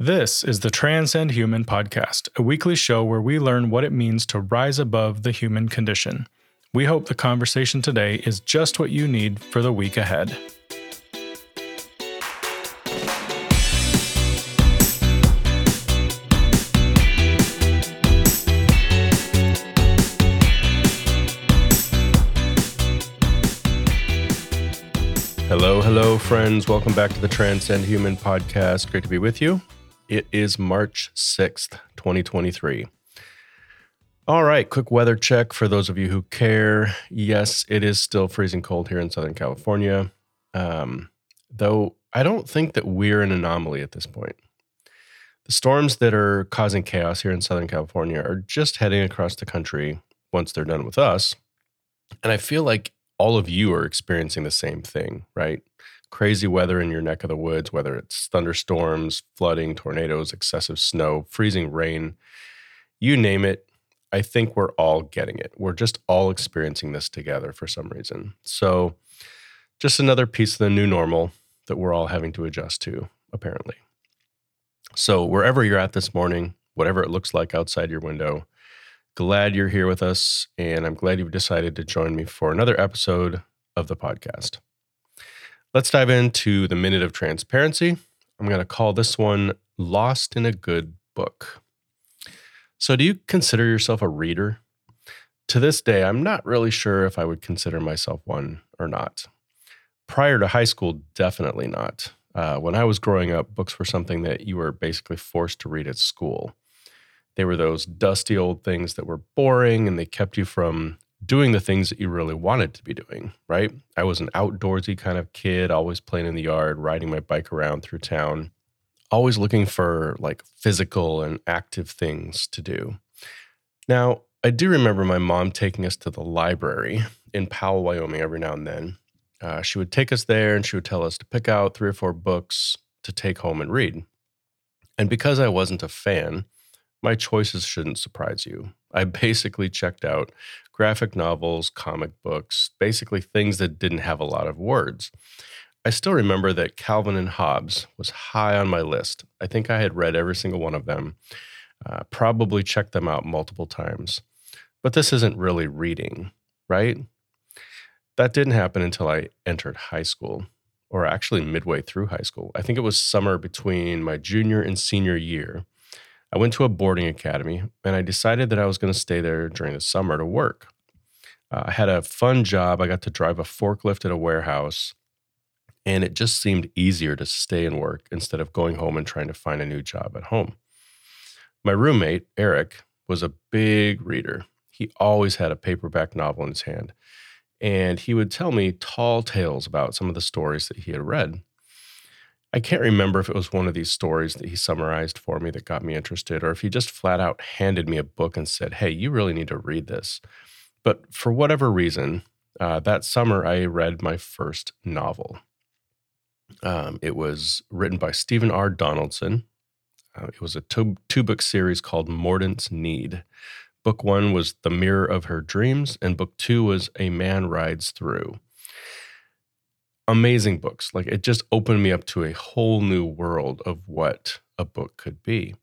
This is the Transcend Human podcast, a weekly show where we learn what it means to rise above the human condition. We hope the conversation today is just what you need for the week ahead. Hello, hello, friends. Welcome back to the Transcend Human podcast. Great to be with you. It is March 6th, 2023. All right, quick weather check for those of you who care. Yes, it is still freezing cold here in Southern California, um, though I don't think that we're an anomaly at this point. The storms that are causing chaos here in Southern California are just heading across the country once they're done with us. And I feel like all of you are experiencing the same thing, right? Crazy weather in your neck of the woods, whether it's thunderstorms, flooding, tornadoes, excessive snow, freezing rain, you name it. I think we're all getting it. We're just all experiencing this together for some reason. So, just another piece of the new normal that we're all having to adjust to, apparently. So, wherever you're at this morning, whatever it looks like outside your window, glad you're here with us. And I'm glad you've decided to join me for another episode of the podcast. Let's dive into the minute of transparency. I'm going to call this one Lost in a Good Book. So, do you consider yourself a reader? To this day, I'm not really sure if I would consider myself one or not. Prior to high school, definitely not. Uh, when I was growing up, books were something that you were basically forced to read at school. They were those dusty old things that were boring and they kept you from doing the things that you really wanted to be doing, right? I was an outdoorsy kind of kid, always playing in the yard, riding my bike around through town, always looking for like physical and active things to do. Now, I do remember my mom taking us to the library in Powell, Wyoming every now and then. Uh, she would take us there and she would tell us to pick out three or four books to take home and read. And because I wasn't a fan, my choices shouldn't surprise you. I basically checked out graphic novels, comic books, basically things that didn't have a lot of words. I still remember that Calvin and Hobbes was high on my list. I think I had read every single one of them, uh, probably checked them out multiple times. But this isn't really reading, right? That didn't happen until I entered high school, or actually midway through high school. I think it was summer between my junior and senior year. I went to a boarding academy and I decided that I was going to stay there during the summer to work. Uh, I had a fun job. I got to drive a forklift at a warehouse, and it just seemed easier to stay and work instead of going home and trying to find a new job at home. My roommate, Eric, was a big reader. He always had a paperback novel in his hand, and he would tell me tall tales about some of the stories that he had read. I can't remember if it was one of these stories that he summarized for me that got me interested, or if he just flat out handed me a book and said, Hey, you really need to read this. But for whatever reason, uh, that summer I read my first novel. Um, it was written by Stephen R. Donaldson. Uh, it was a two, two book series called Mordant's Need. Book one was The Mirror of Her Dreams, and book two was A Man Rides Through amazing books. Like it just opened me up to a whole new world of what a book could be.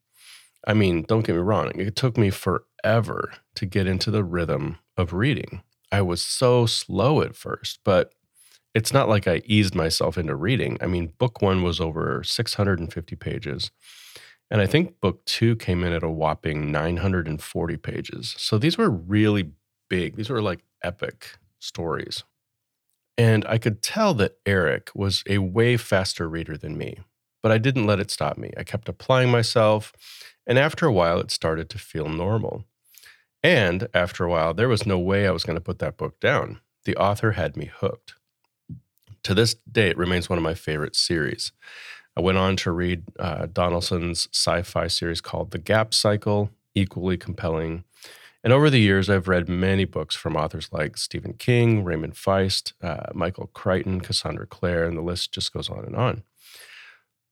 I mean, don't get me wrong, it took me forever to get into the rhythm of reading. I was so slow at first, but it's not like I eased myself into reading. I mean, book one was over 650 pages. And I think book two came in at a whopping 940 pages. So these were really big. These were like epic stories. And I could tell that Eric was a way faster reader than me, but I didn't let it stop me. I kept applying myself, and after a while, it started to feel normal. And after a while, there was no way I was going to put that book down. The author had me hooked. To this day, it remains one of my favorite series. I went on to read uh, Donaldson's sci fi series called The Gap Cycle, equally compelling. And over the years, I've read many books from authors like Stephen King, Raymond Feist, uh, Michael Crichton, Cassandra Clare, and the list just goes on and on.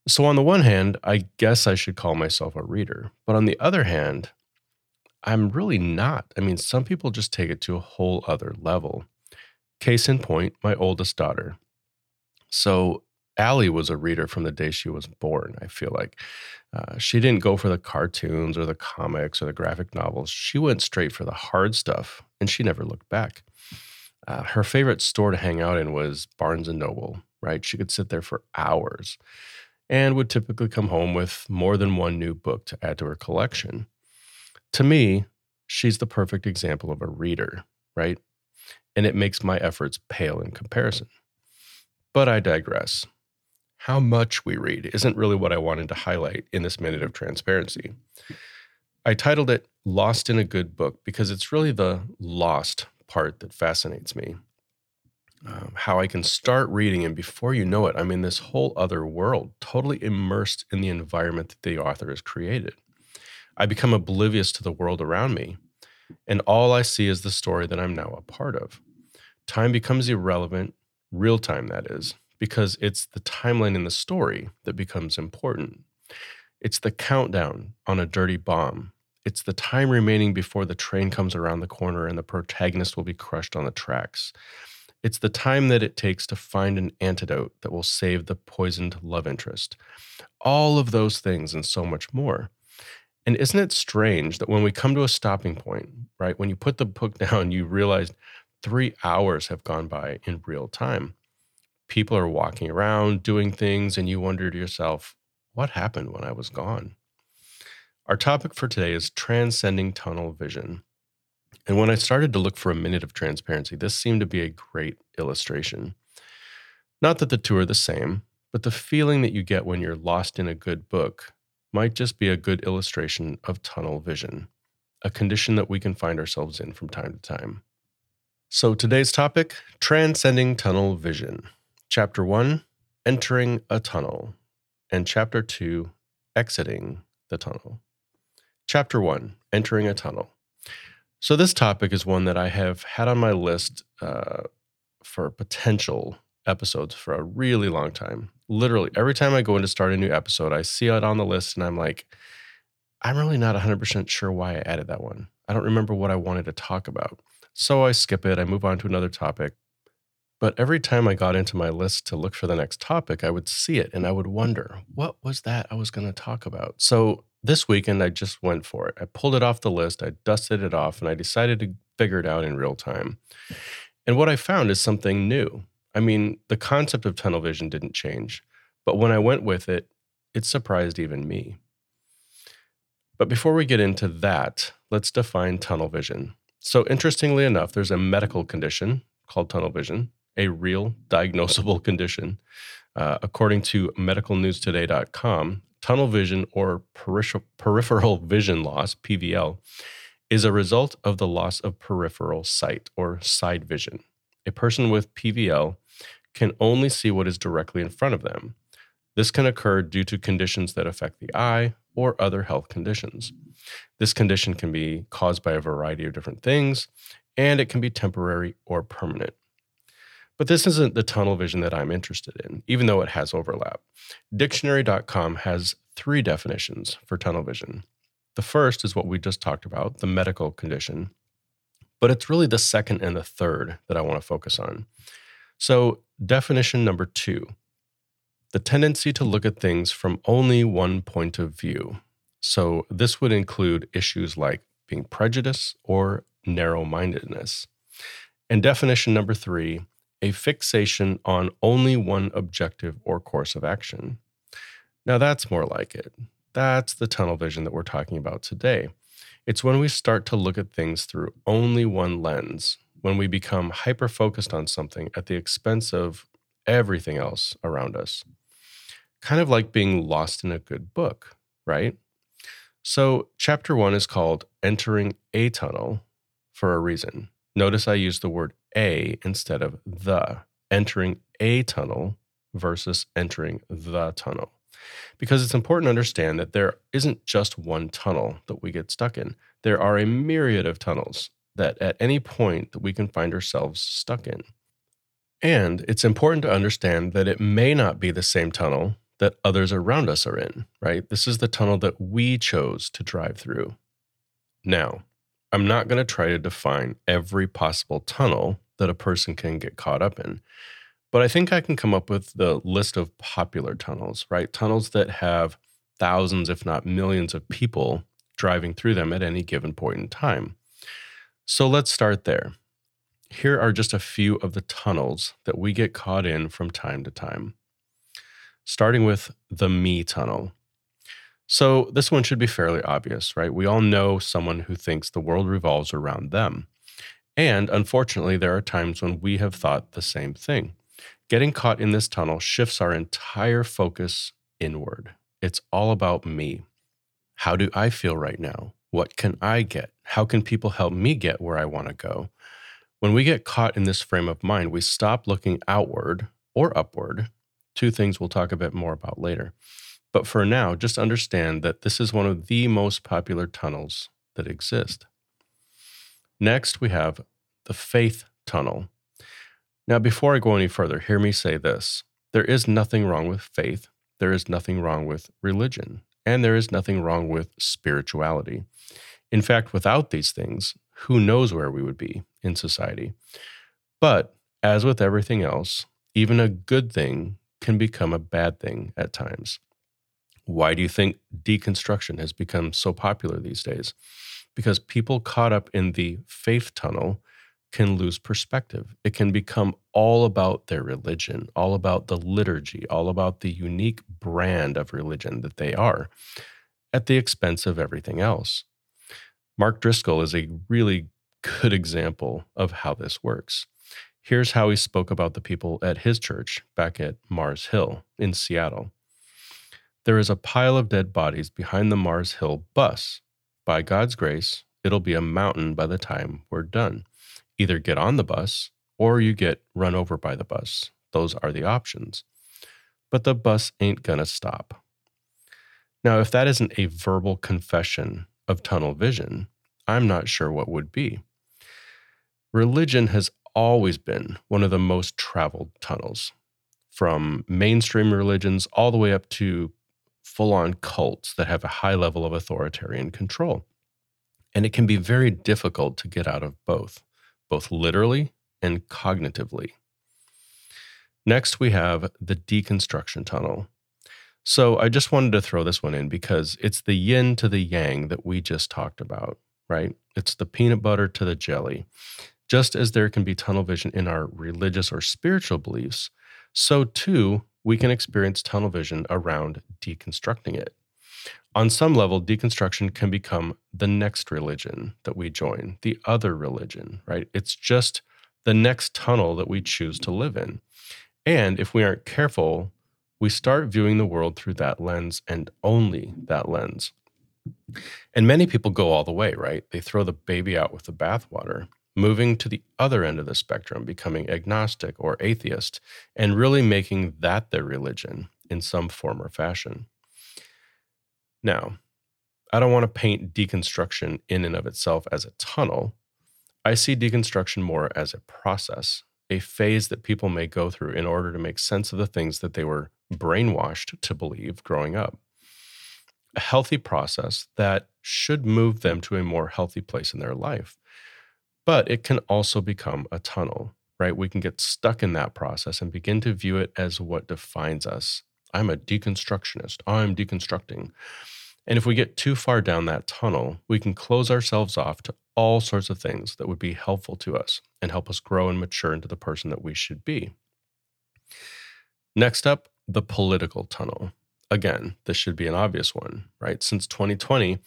So, on the one hand, I guess I should call myself a reader. But on the other hand, I'm really not. I mean, some people just take it to a whole other level. Case in point, my oldest daughter. So, Allie was a reader from the day she was born, I feel like. Uh, she didn't go for the cartoons or the comics or the graphic novels. She went straight for the hard stuff and she never looked back. Uh, her favorite store to hang out in was Barnes and Noble, right? She could sit there for hours and would typically come home with more than one new book to add to her collection. To me, she's the perfect example of a reader, right? And it makes my efforts pale in comparison. But I digress. How much we read isn't really what I wanted to highlight in this minute of transparency. I titled it Lost in a Good Book because it's really the lost part that fascinates me. Um, how I can start reading, and before you know it, I'm in this whole other world, totally immersed in the environment that the author has created. I become oblivious to the world around me, and all I see is the story that I'm now a part of. Time becomes irrelevant, real time, that is, because it's the timeline in the story that becomes important. It's the countdown on a dirty bomb. It's the time remaining before the train comes around the corner and the protagonist will be crushed on the tracks. It's the time that it takes to find an antidote that will save the poisoned love interest. All of those things and so much more. And isn't it strange that when we come to a stopping point, right, when you put the book down, you realize three hours have gone by in real time? People are walking around doing things, and you wonder to yourself, what happened when I was gone? Our topic for today is transcending tunnel vision. And when I started to look for a minute of transparency, this seemed to be a great illustration. Not that the two are the same, but the feeling that you get when you're lost in a good book might just be a good illustration of tunnel vision, a condition that we can find ourselves in from time to time. So today's topic transcending tunnel vision. Chapter 1 Entering a Tunnel, and Chapter 2 Exiting the Tunnel. Chapter 1 Entering a Tunnel. So, this topic is one that I have had on my list uh, for potential episodes for a really long time. Literally, every time I go in to start a new episode, I see it on the list and I'm like, I'm really not 100% sure why I added that one. I don't remember what I wanted to talk about. So I skip it, I move on to another topic. But every time I got into my list to look for the next topic, I would see it and I would wonder, what was that I was going to talk about? So this weekend, I just went for it. I pulled it off the list, I dusted it off, and I decided to figure it out in real time. And what I found is something new. I mean, the concept of tunnel vision didn't change, but when I went with it, it surprised even me. But before we get into that, let's define tunnel vision. So, interestingly enough, there's a medical condition called tunnel vision, a real diagnosable condition. Uh, according to medicalnewstoday.com, tunnel vision or peripheral vision loss, PVL, is a result of the loss of peripheral sight or side vision. A person with PVL can only see what is directly in front of them. This can occur due to conditions that affect the eye or other health conditions. This condition can be caused by a variety of different things, and it can be temporary or permanent. But this isn't the tunnel vision that I'm interested in, even though it has overlap. Dictionary.com has three definitions for tunnel vision. The first is what we just talked about, the medical condition, but it's really the second and the third that I want to focus on. So, definition number two the tendency to look at things from only one point of view. So, this would include issues like being prejudiced or narrow mindedness. And definition number three a fixation on only one objective or course of action. Now, that's more like it. That's the tunnel vision that we're talking about today. It's when we start to look at things through only one lens, when we become hyper focused on something at the expense of everything else around us. Kind of like being lost in a good book, right? So, chapter one is called Entering a Tunnel for a reason. Notice I use the word a instead of the, entering a tunnel versus entering the tunnel. Because it's important to understand that there isn't just one tunnel that we get stuck in. There are a myriad of tunnels that at any point that we can find ourselves stuck in. And it's important to understand that it may not be the same tunnel that others around us are in, right? This is the tunnel that we chose to drive through. Now, I'm not going to try to define every possible tunnel that a person can get caught up in. but I think I can come up with the list of popular tunnels, right? Tunnels that have thousands, if not millions, of people driving through them at any given point in time. So let's start there. Here are just a few of the tunnels that we get caught in from time to time. Starting with the me tunnel. So, this one should be fairly obvious, right? We all know someone who thinks the world revolves around them. And unfortunately, there are times when we have thought the same thing. Getting caught in this tunnel shifts our entire focus inward. It's all about me. How do I feel right now? What can I get? How can people help me get where I want to go? When we get caught in this frame of mind, we stop looking outward or upward, two things we'll talk a bit more about later. But for now, just understand that this is one of the most popular tunnels that exist. Next, we have the faith tunnel. Now, before I go any further, hear me say this there is nothing wrong with faith, there is nothing wrong with religion, and there is nothing wrong with spirituality. In fact, without these things, who knows where we would be in society? But as with everything else, even a good thing can become a bad thing at times. Why do you think deconstruction has become so popular these days? Because people caught up in the faith tunnel can lose perspective. It can become all about their religion, all about the liturgy, all about the unique brand of religion that they are, at the expense of everything else. Mark Driscoll is a really good example of how this works. Here's how he spoke about the people at his church back at Mars Hill in Seattle. There is a pile of dead bodies behind the Mars Hill bus. By God's grace, it'll be a mountain by the time we're done. Either get on the bus or you get run over by the bus. Those are the options. But the bus ain't gonna stop. Now, if that isn't a verbal confession of tunnel vision, I'm not sure what would be. Religion has always been one of the most traveled tunnels, from mainstream religions all the way up to full on cults that have a high level of authoritarian control. And it can be very difficult to get out of both, both literally and cognitively. Next, we have the deconstruction tunnel. So I just wanted to throw this one in because it's the yin to the yang that we just talked about, right? It's the peanut butter to the jelly. Just as there can be tunnel vision in our religious or spiritual beliefs, so too we can experience tunnel vision around deconstructing it. On some level, deconstruction can become the next religion that we join, the other religion, right? It's just the next tunnel that we choose to live in. And if we aren't careful, we start viewing the world through that lens and only that lens. And many people go all the way, right? They throw the baby out with the bathwater moving to the other end of the spectrum, becoming agnostic or atheist, and really making that their religion in some form or fashion. Now, I don't want to paint deconstruction in and of itself as a tunnel. I see deconstruction more as a process, a phase that people may go through in order to make sense of the things that they were brainwashed to believe growing up. A healthy process that should move them to a more healthy place in their life but it can also become a tunnel, right? We can get stuck in that process and begin to view it as what defines us. I'm a deconstructionist. I'm deconstructing. And if we get too far down that tunnel, we can close ourselves off to all sorts of things that would be helpful to us and help us grow and mature into the person that we should be. Next up, the political tunnel. Again, this should be an obvious one, right? Since 2020,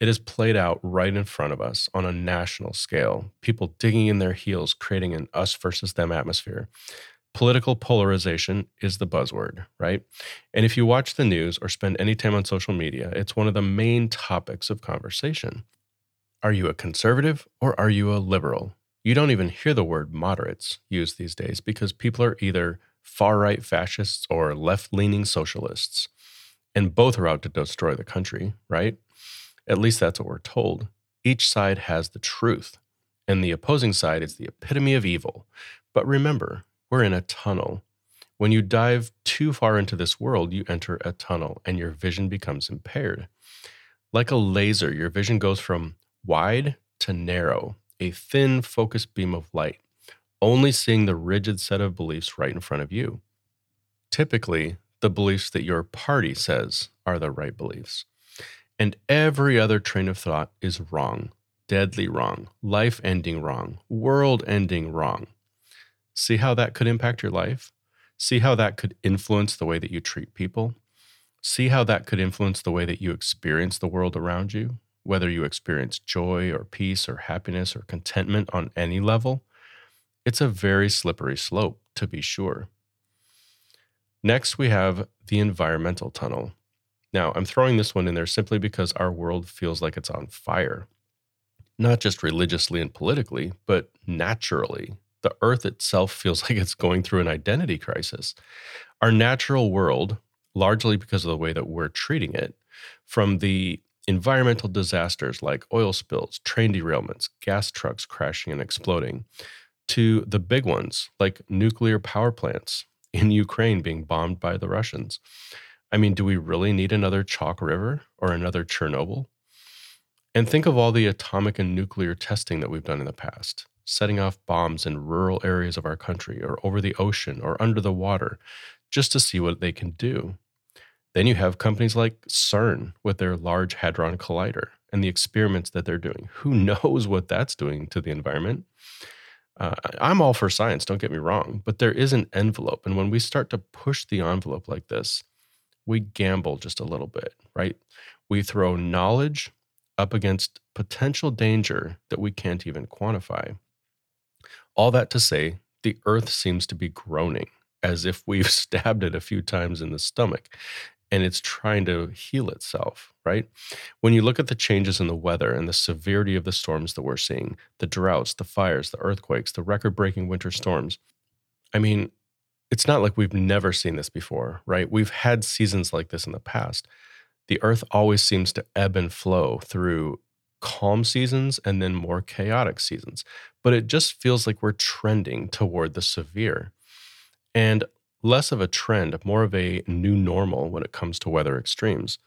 it is played out right in front of us on a national scale, people digging in their heels, creating an us versus them atmosphere. Political polarization is the buzzword, right? And if you watch the news or spend any time on social media, it's one of the main topics of conversation. Are you a conservative or are you a liberal? You don't even hear the word moderates used these days because people are either far right fascists or left leaning socialists. And both are out to destroy the country, right? At least that's what we're told. Each side has the truth, and the opposing side is the epitome of evil. But remember, we're in a tunnel. When you dive too far into this world, you enter a tunnel and your vision becomes impaired. Like a laser, your vision goes from wide to narrow, a thin, focused beam of light. only seeing the rigid set of beliefs right in front of you. Typically, the beliefs that your party says are the right beliefs. And every other train of thought is wrong, deadly wrong, life ending wrong, world ending wrong. See how that could impact your life? See how that could influence the way that you treat people? See how that could influence the way that you experience the world around you, whether you experience joy or peace or happiness or contentment on any level? It's a very slippery slope, to be sure. Next, we have the environmental tunnel. Now, I'm throwing this one in there simply because our world feels like it's on fire, not just religiously and politically, but naturally. The earth itself feels like it's going through an identity crisis. Our natural world, largely because of the way that we're treating it, from the environmental disasters like oil spills, train derailments, gas trucks crashing and exploding, to the big ones like nuclear power plants in Ukraine being bombed by the Russians. I mean, do we really need another Chalk River or another Chernobyl? And think of all the atomic and nuclear testing that we've done in the past, setting off bombs in rural areas of our country or over the ocean or under the water just to see what they can do. Then you have companies like CERN with their Large Hadron Collider and the experiments that they're doing. Who knows what that's doing to the environment? Uh, I'm all for science, don't get me wrong, but there is an envelope. And when we start to push the envelope like this, we gamble just a little bit, right? We throw knowledge up against potential danger that we can't even quantify. All that to say, the earth seems to be groaning as if we've stabbed it a few times in the stomach and it's trying to heal itself, right? When you look at the changes in the weather and the severity of the storms that we're seeing, the droughts, the fires, the earthquakes, the record breaking winter storms, I mean, it's not like we've never seen this before, right? We've had seasons like this in the past. The earth always seems to ebb and flow through calm seasons and then more chaotic seasons, but it just feels like we're trending toward the severe. And less of a trend, more of a new normal when it comes to weather extremes.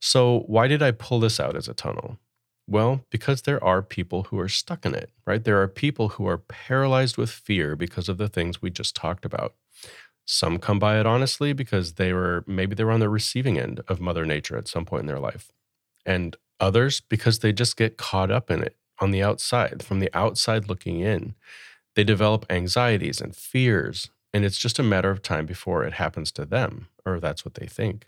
So, why did I pull this out as a tunnel? Well, because there are people who are stuck in it, right? There are people who are paralyzed with fear because of the things we just talked about. Some come by it honestly because they were maybe they were on the receiving end of Mother Nature at some point in their life. And others because they just get caught up in it on the outside, from the outside looking in. They develop anxieties and fears and it's just a matter of time before it happens to them, or that's what they think.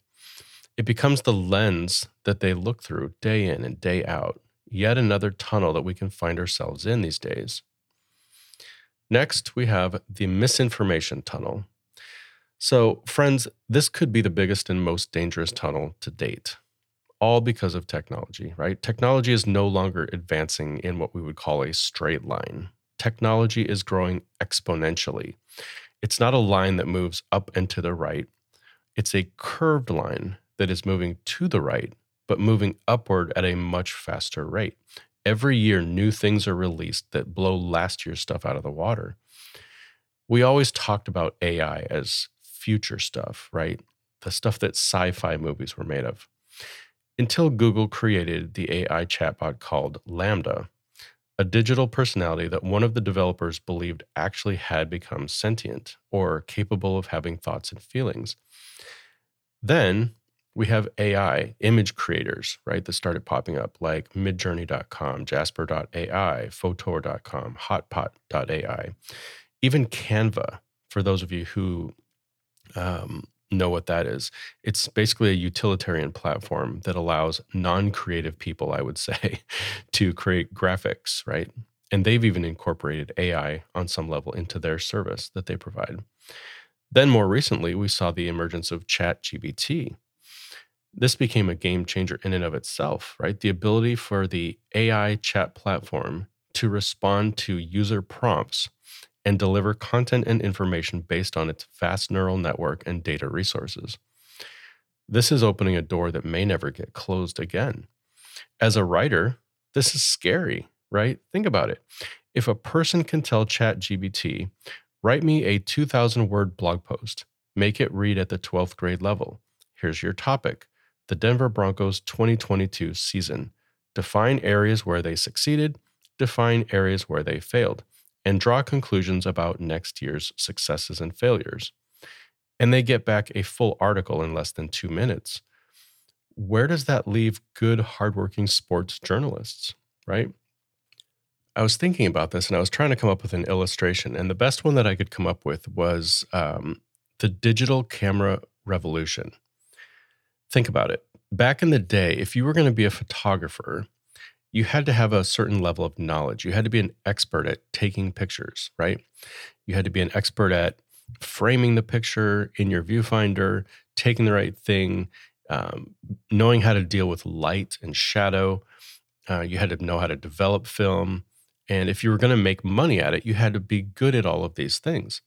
It becomes the lens that they look through day in and day out, yet another tunnel that we can find ourselves in these days. Next, we have the misinformation tunnel. So, friends, this could be the biggest and most dangerous tunnel to date, all because of technology, right? Technology is no longer advancing in what we would call a straight line. Technology is growing exponentially. It's not a line that moves up and to the right. It's a curved line that is moving to the right, but moving upward at a much faster rate. Every year, new things are released that blow last year's stuff out of the water. We always talked about AI as future stuff, right? The stuff that sci fi movies were made of. Until Google created the AI chatbot called LaMDA, a digital personality that one of the developers believed actually had become sentient or capable of having thoughts and feelings. Then we have AI image creators, right, that started popping up like midjourney.com, jasper.ai, fotor.com, hotpot.ai, even Canva, for those of you who um, know what that is. It's basically a utilitarian platform that allows non creative people, I would say, to create graphics, right? And they've even incorporated AI on some level into their service that they provide. Then, more recently, we saw the emergence of ChatGPT. This became a game changer in and of itself, right? The ability for the AI chat platform to respond to user prompts and deliver content and information based on its vast neural network and data resources. This is opening a door that may never get closed again. As a writer, this is scary, right? Think about it. If a person can tell ChatGPT, write me a 2,000 word blog post, make it read at the 12th grade level. Here's your topic the Denver Broncos 2022 season. Define areas where they succeeded, define areas where they failed and draw conclusions about next year's successes and failures. And they get back a full article in less than two minutes. Where does that leave good, hardworking sports journalists, right? I was thinking about this and I was trying to come up with an illustration. And the best one that I could come up with was um, the digital camera revolution. Think about it. Back in the day, if you were going to be a photographer, you had to have a certain level of knowledge. You had to be an expert at taking pictures, right? You had to be an expert at framing the picture in your viewfinder, taking the right thing, um, knowing how to deal with light and shadow. Uh, you had to know how to develop film. And if you were going to make money at it, you had to be good at all of these things.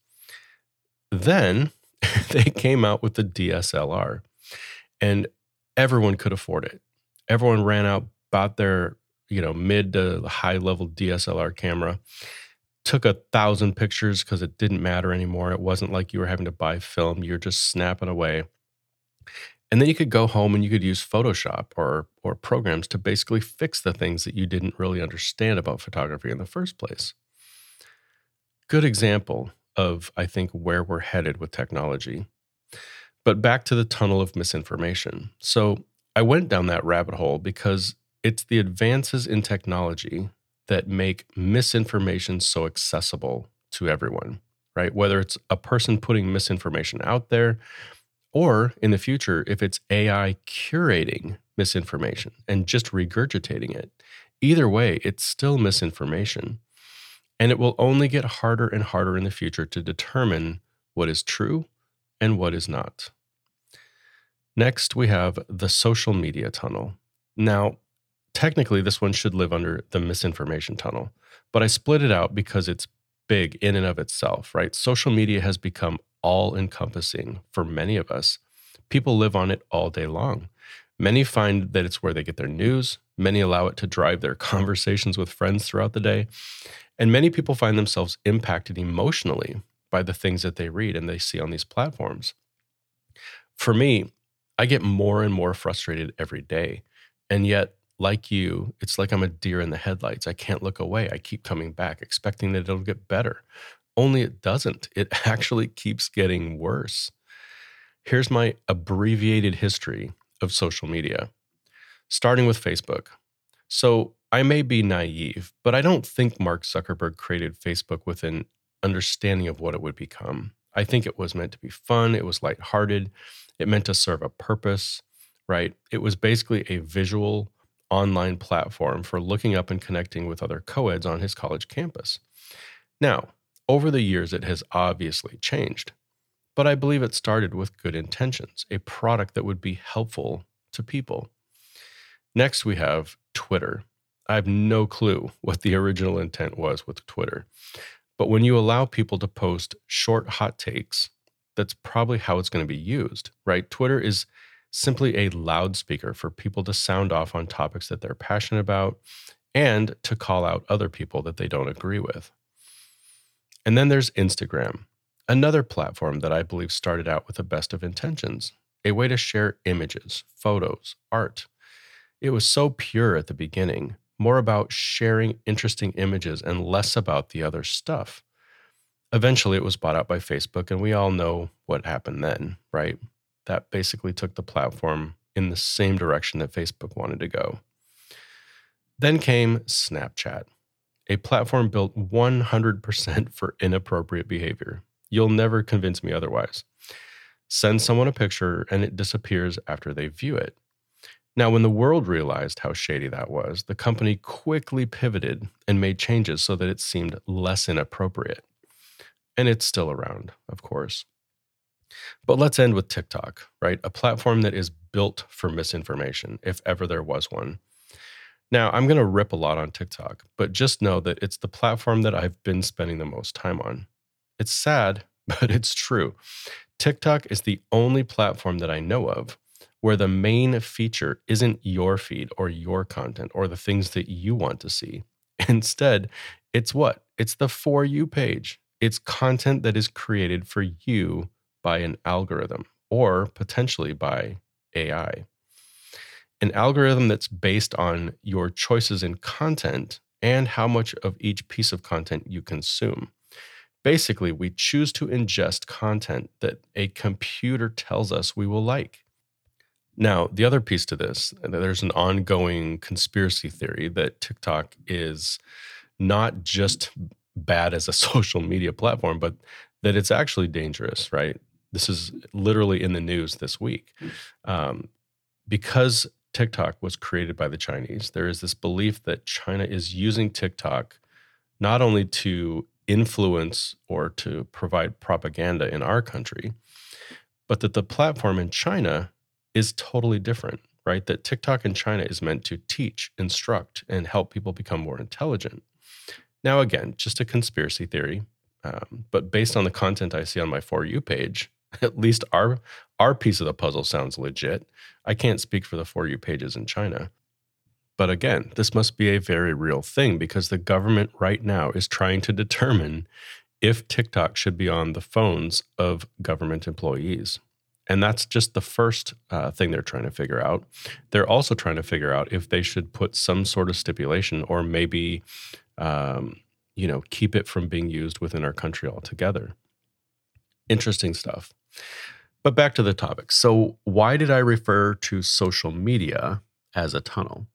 Then they came out with the DSLR, and everyone could afford it. Everyone ran out, bought their you know mid to high level DSLR camera. Took a thousand pictures because it didn't matter anymore. It wasn't like you were having to buy film. You're just snapping away. And then you could go home and you could use Photoshop or or programs to basically fix the things that you didn't really understand about photography in the first place. Good example of I think where we're headed with technology. But back to the tunnel of misinformation. So I went down that rabbit hole because it's the advances in technology that make misinformation so accessible to everyone, right? Whether it's a person putting misinformation out there, or in the future, if it's AI curating misinformation and just regurgitating it, either way, it's still misinformation. And it will only get harder and harder in the future to determine what is true and what is not. Next, we have the social media tunnel. Now, technically this one should live under the misinformation tunnel, but I split it out because it's big in and of itself, right? Social media has become all encompassing for many of us. People live on it all day long. Many find that it's where they get their news. Many allow it to drive their conversations with friends throughout the day. And many people find themselves impacted emotionally by the things that they read and they see on these platforms. For me, I get more and more frustrated every day. And yet, like you, it's like I'm a deer in the headlights. I can't look away. I keep coming back, expecting that it'll get better. Only it doesn't. It actually keeps getting worse. Here's my abbreviated history of social media, starting with Facebook. So I may be naive, but I don't think Mark Zuckerberg created Facebook with an understanding of what it would become. I think it was meant to be fun, it was lighthearted, it meant to serve a purpose, right? It was basically a visual online platform for looking up and connecting with other co-eds on his college campus. Now, over the years, it has obviously changed, but I believe it started with good intentions, a product that would be helpful to people. Next, we have Twitter. I have no clue what the original intent was with Twitter. But when you allow people to post short hot takes, that's probably how it's going to be used, right? Twitter is simply a loudspeaker for people to sound off on topics that they're passionate about and to call out other people that they don't agree with. And then there's Instagram, another platform that I believe started out with the best of intentions, a way to share images, photos, art. It was so pure at the beginning, more about sharing interesting images and less about the other stuff. Eventually, it was bought out by Facebook, and we all know what happened then, right? that basically took the platform in the same direction that Facebook wanted to go. Then came Snapchat, a platform built 100% for inappropriate behavior. You'll never convince me otherwise. Send someone a picture and it disappears after they view it. Now, when the world realized how shady that was, the company quickly pivoted and made changes so that it seemed less inappropriate. And it's still around, of course. But let's end with TikTok, right? A platform that is built for misinformation, if ever there was one. Now, I'm going to rip a lot on TikTok, but just know that it's the platform that I've been spending the most time on. It's sad, but it's true. TikTok is the only platform that I know of where the main feature isn't your feed or your content or the things that you want to see. Instead, it's what? It's the For You page. It's content that is created for you by an algorithm or potentially by AI. An algorithm that's based on your choices in content and how much of each piece of content you consume. Basically, we choose to ingest content that a computer tells us we will like. Now, the other piece to this, there's an ongoing conspiracy theory that TikTok is not just bad as a social media platform, but that it's actually dangerous, right? This is literally in the news this week. Um, because TikTok was created by the Chinese, there is this belief that China is using TikTok not only to influence or to provide propaganda in our country, but that the platform in China is totally different, right? That TikTok in China is meant to teach, instruct, and help people become more intelligent. Now, again, just a conspiracy theory, um, but based on the content I see on my For You page, at least our our piece of the puzzle sounds legit. I can't speak for the For You pages in China. But again, this must be a very real thing because the government right now is trying to determine if TikTok should be on the phones of government employees. And that's just the first uh, thing they're trying to figure out. They're also trying to figure out if they should put some sort of stipulation or maybe, um, you know, keep it from being used within our country altogether. Interesting stuff. But back to the topic. So, why did I refer to social media as a tunnel?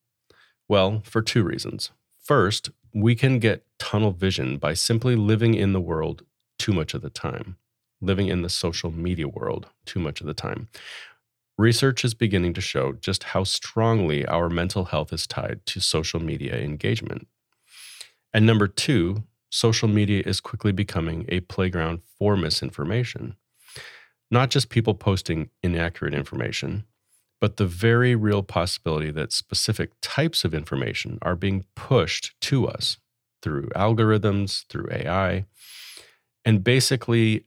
Well, for two reasons. First, we can get tunnel vision by simply living in the world too much of the time, living in the social media world too much of the time. Research is beginning to show just how strongly our mental health is tied to social media engagement. And number two, social media is quickly becoming a playground for misinformation. Not just people posting inaccurate information, but the very real possibility that specific types of information are being pushed to us through algorithms, through AI, and basically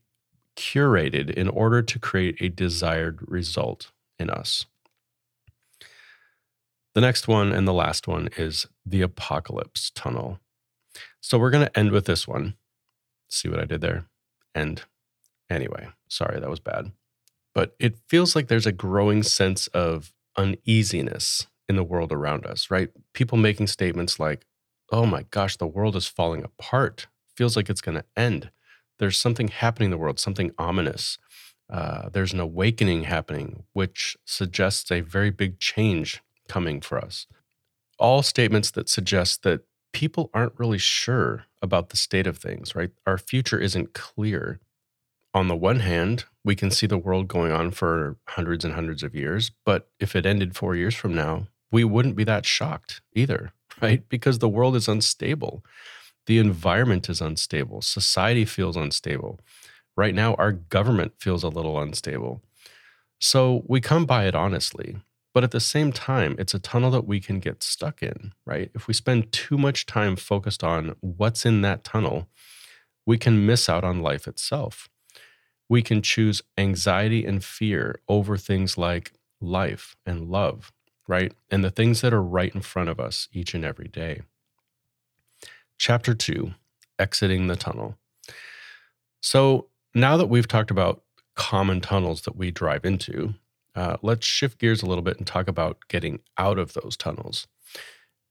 curated in order to create a desired result in us. The next one and the last one is the apocalypse tunnel. So we're going to end with this one. See what I did there? End. Anyway, sorry, that was bad but it feels like there's a growing sense of uneasiness in the world around us, right? People making statements like, oh my gosh, the world is falling apart. Feels like it's going to end. There's something happening in the world, something ominous. Uh, there's an awakening happening, which suggests a very big change coming for us. All statements that suggest that people aren't really sure about the state of things, right? Our future isn't clear on the one hand, we can see the world going on for hundreds and hundreds of years. But if it ended four years from now, we wouldn't be that shocked either, right? Because the world is unstable. The environment is unstable. Society feels unstable. Right now, our government feels a little unstable. So we come by it honestly. But at the same time, it's a tunnel that we can get stuck in, right? If we spend too much time focused on what's in that tunnel, we can miss out on life itself we can choose anxiety and fear over things like life and love, right? And the things that are right in front of us each and every day. Chapter two Exiting the Tunnel. So now that we've talked about common tunnels that we drive into, uh, let's shift gears a little bit and talk about getting out of those tunnels.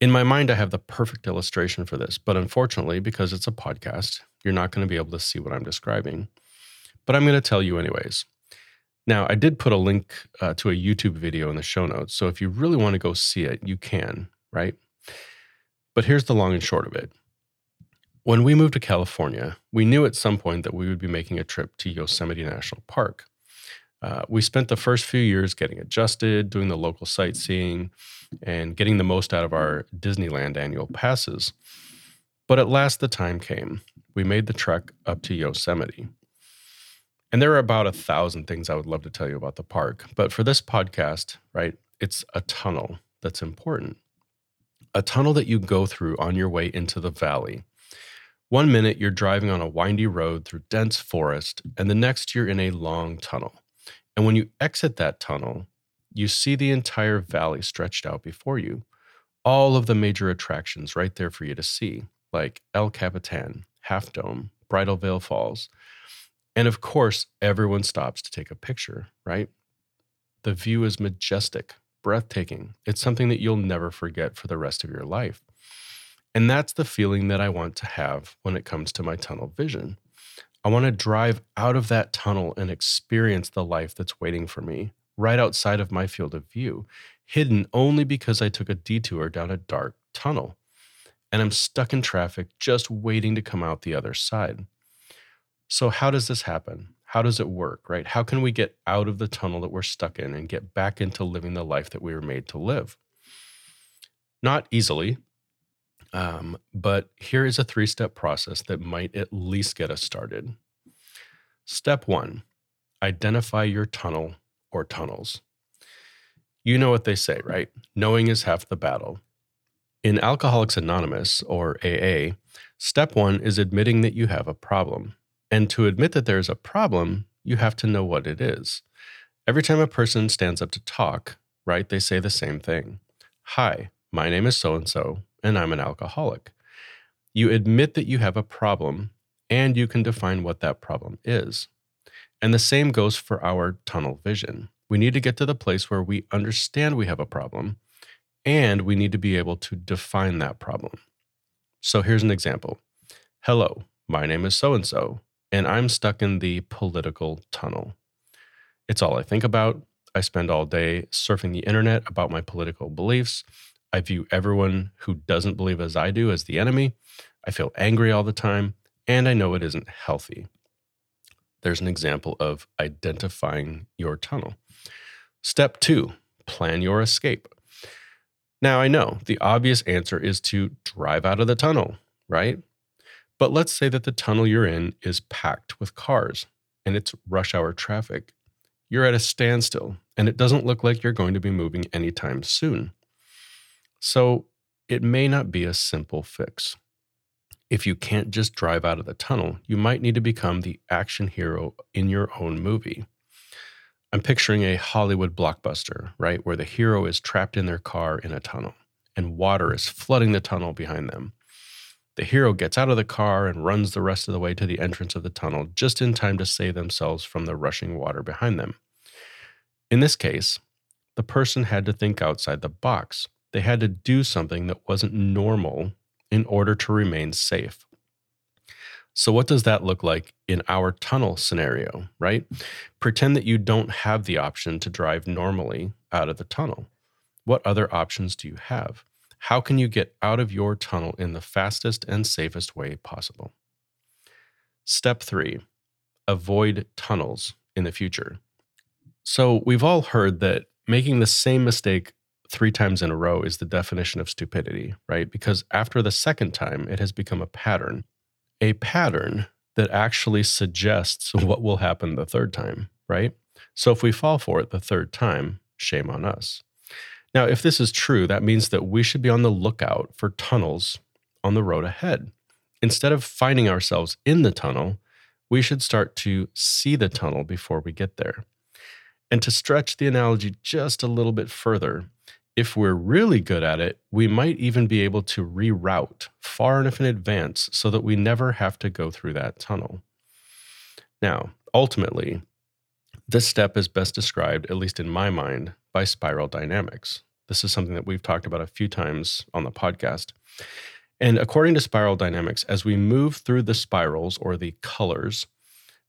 In my mind, I have the perfect illustration for this, but unfortunately, because it's a podcast, you're not going to be able to see what I'm describing but I'm going to tell you anyways. Now, I did put a link uh, to a YouTube video in the show notes. So if you really want to go see it, you can, right? But here's the long and short of it. When we moved to California, we knew at some point that we would be making a trip to Yosemite National Park. Uh, we spent the first few years getting adjusted, doing the local sightseeing, and getting the most out of our Disneyland annual passes. But at last, the time came. We made the trek up to Yosemite. And there are about a thousand things I would love to tell you about the park. But for this podcast, right, it's a tunnel that's important. A tunnel that you go through on your way into the valley. One minute you're driving on a windy road through dense forest, and the next you're in a long tunnel. And when you exit that tunnel, you see the entire valley stretched out before you. All of the major attractions right there for you to see, like El Capitan, Half Dome, Bridal Veil Falls. And of course, everyone stops to take a picture, right? The view is majestic, breathtaking. It's something that you'll never forget for the rest of your life. And that's the feeling that I want to have when it comes to my tunnel vision. I want to drive out of that tunnel and experience the life that's waiting for me right outside of my field of view, hidden only because I took a detour down a dark tunnel. And I'm stuck in traffic just waiting to come out the other side. So, how does this happen? How does it work, right? How can we get out of the tunnel that we're stuck in and get back into living the life that we were made to live? Not easily, um, but here is a three step process that might at least get us started. Step one identify your tunnel or tunnels. You know what they say, right? Knowing is half the battle. In Alcoholics Anonymous, or AA, step one is admitting that you have a problem. And to admit that there is a problem, you have to know what it is. Every time a person stands up to talk, right, they say the same thing Hi, my name is so and so, and I'm an alcoholic. You admit that you have a problem and you can define what that problem is. And the same goes for our tunnel vision. We need to get to the place where we understand we have a problem and we need to be able to define that problem. So here's an example Hello, my name is so and so, and I'm stuck in the political tunnel. It's all I think about. I spend all day surfing the internet about my political beliefs. I view everyone who doesn't believe as I do as the enemy. I feel angry all the time, and I know it isn't healthy. There's an example of identifying your tunnel. Step two plan your escape. Now, I know the obvious answer is to drive out of the tunnel, right? But let's say that the tunnel you're in is packed with cars and it's rush hour traffic. You're at a standstill and it doesn't look like you're going to be moving anytime soon. So it may not be a simple fix. If you can't just drive out of the tunnel, you might need to become the action hero in your own movie. I'm picturing a Hollywood blockbuster, right, where the hero is trapped in their car in a tunnel and water is flooding the tunnel behind them. The hero gets out of the car and runs the rest of the way to the entrance of the tunnel just in time to save themselves from the rushing water behind them. In this case, the person had to think outside the box they had to do something that wasn't normal in order to remain safe. So, what does that look like in our tunnel scenario, right? Pretend that you don't have the option to drive normally out of the tunnel. What other options do you have? How can you get out of your tunnel in the fastest and safest way possible? Step three avoid tunnels in the future. So, we've all heard that making the same mistake three times in a row is the definition of stupidity, right? Because after the second time, it has become a pattern, a pattern that actually suggests what will happen the third time, right? So if we fall for it the third time, shame on us. Now, if this is true, that means that we should be on the lookout for tunnels on the road ahead. Instead of finding ourselves in the tunnel, we should start to see the tunnel before we get there. And to stretch the analogy just a little bit further, if we're really good at it, we might even be able to reroute far enough in advance so that we never have to go through that tunnel. Now, ultimately, this step is best described, at least in my mind, by spiral dynamics. This is something that we've talked about a few times on the podcast. And according to spiral dynamics, as we move through the spirals or the colors,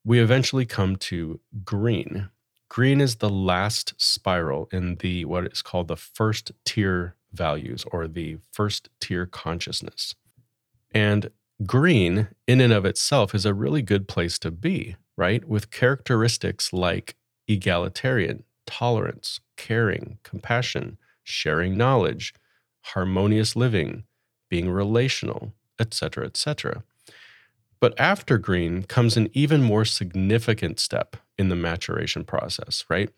we eventually come to green, Green is the last spiral in the what is called the first tier values or the first tier consciousness. And green, in and of itself, is a really good place to be, right? With characteristics like egalitarian, tolerance, caring, compassion, sharing knowledge, harmonious living, being relational, etc., etc. But after green comes an even more significant step in the maturation process, right?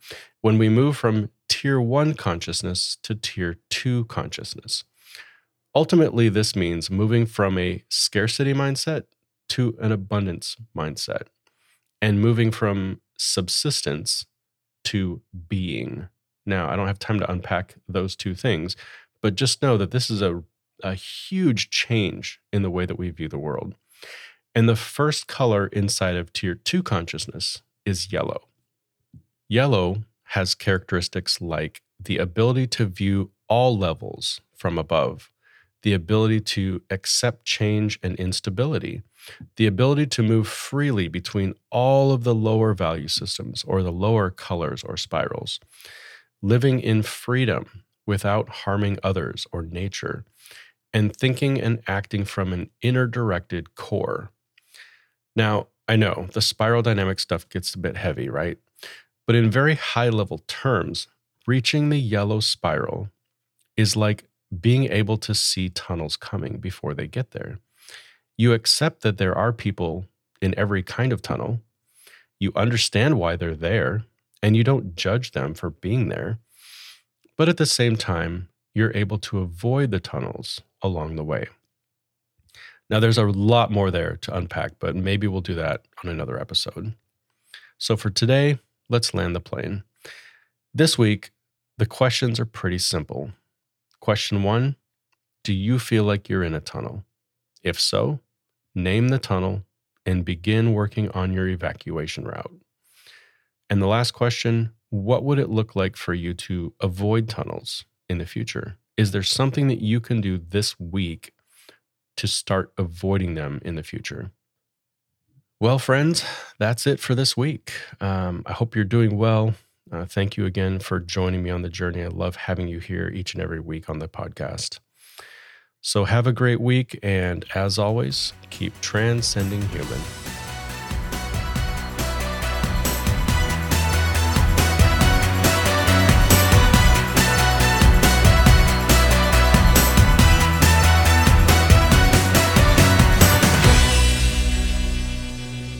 When we move from tier one consciousness to tier two consciousness. Ultimately, this means moving from a scarcity mindset to an abundance mindset and moving from subsistence to being. Now, I don't have time to unpack those two things, but just know that this is a, a huge change in the way that we view the world. And the first color inside of tier two consciousness is yellow. Yellow has characteristics like the ability to view all levels from above, the ability to accept change and instability, the ability to move freely between all of the lower value systems or the lower colors or spirals, living in freedom without harming others or nature, and thinking and acting from an inner directed core. Now, I know the spiral dynamic stuff gets a bit heavy, right? But in very high level terms, reaching the yellow spiral is like being able to see tunnels coming before they get there. You accept that there are people in every kind of tunnel. You understand why they're there, and you don't judge them for being there. But at the same time, you're able to avoid the tunnels along the way. Now, there's a lot more there to unpack, but maybe we'll do that on another episode. So for today, let's land the plane. This week, the questions are pretty simple. Question one Do you feel like you're in a tunnel? If so, name the tunnel and begin working on your evacuation route. And the last question What would it look like for you to avoid tunnels in the future? Is there something that you can do this week to start avoiding them in the future? Well, friends, that's it for this week. Um, I hope you're doing well. Uh, thank you again for joining me on the journey. I love having you here each and every week on the podcast. So, have a great week. And as always, keep transcending human.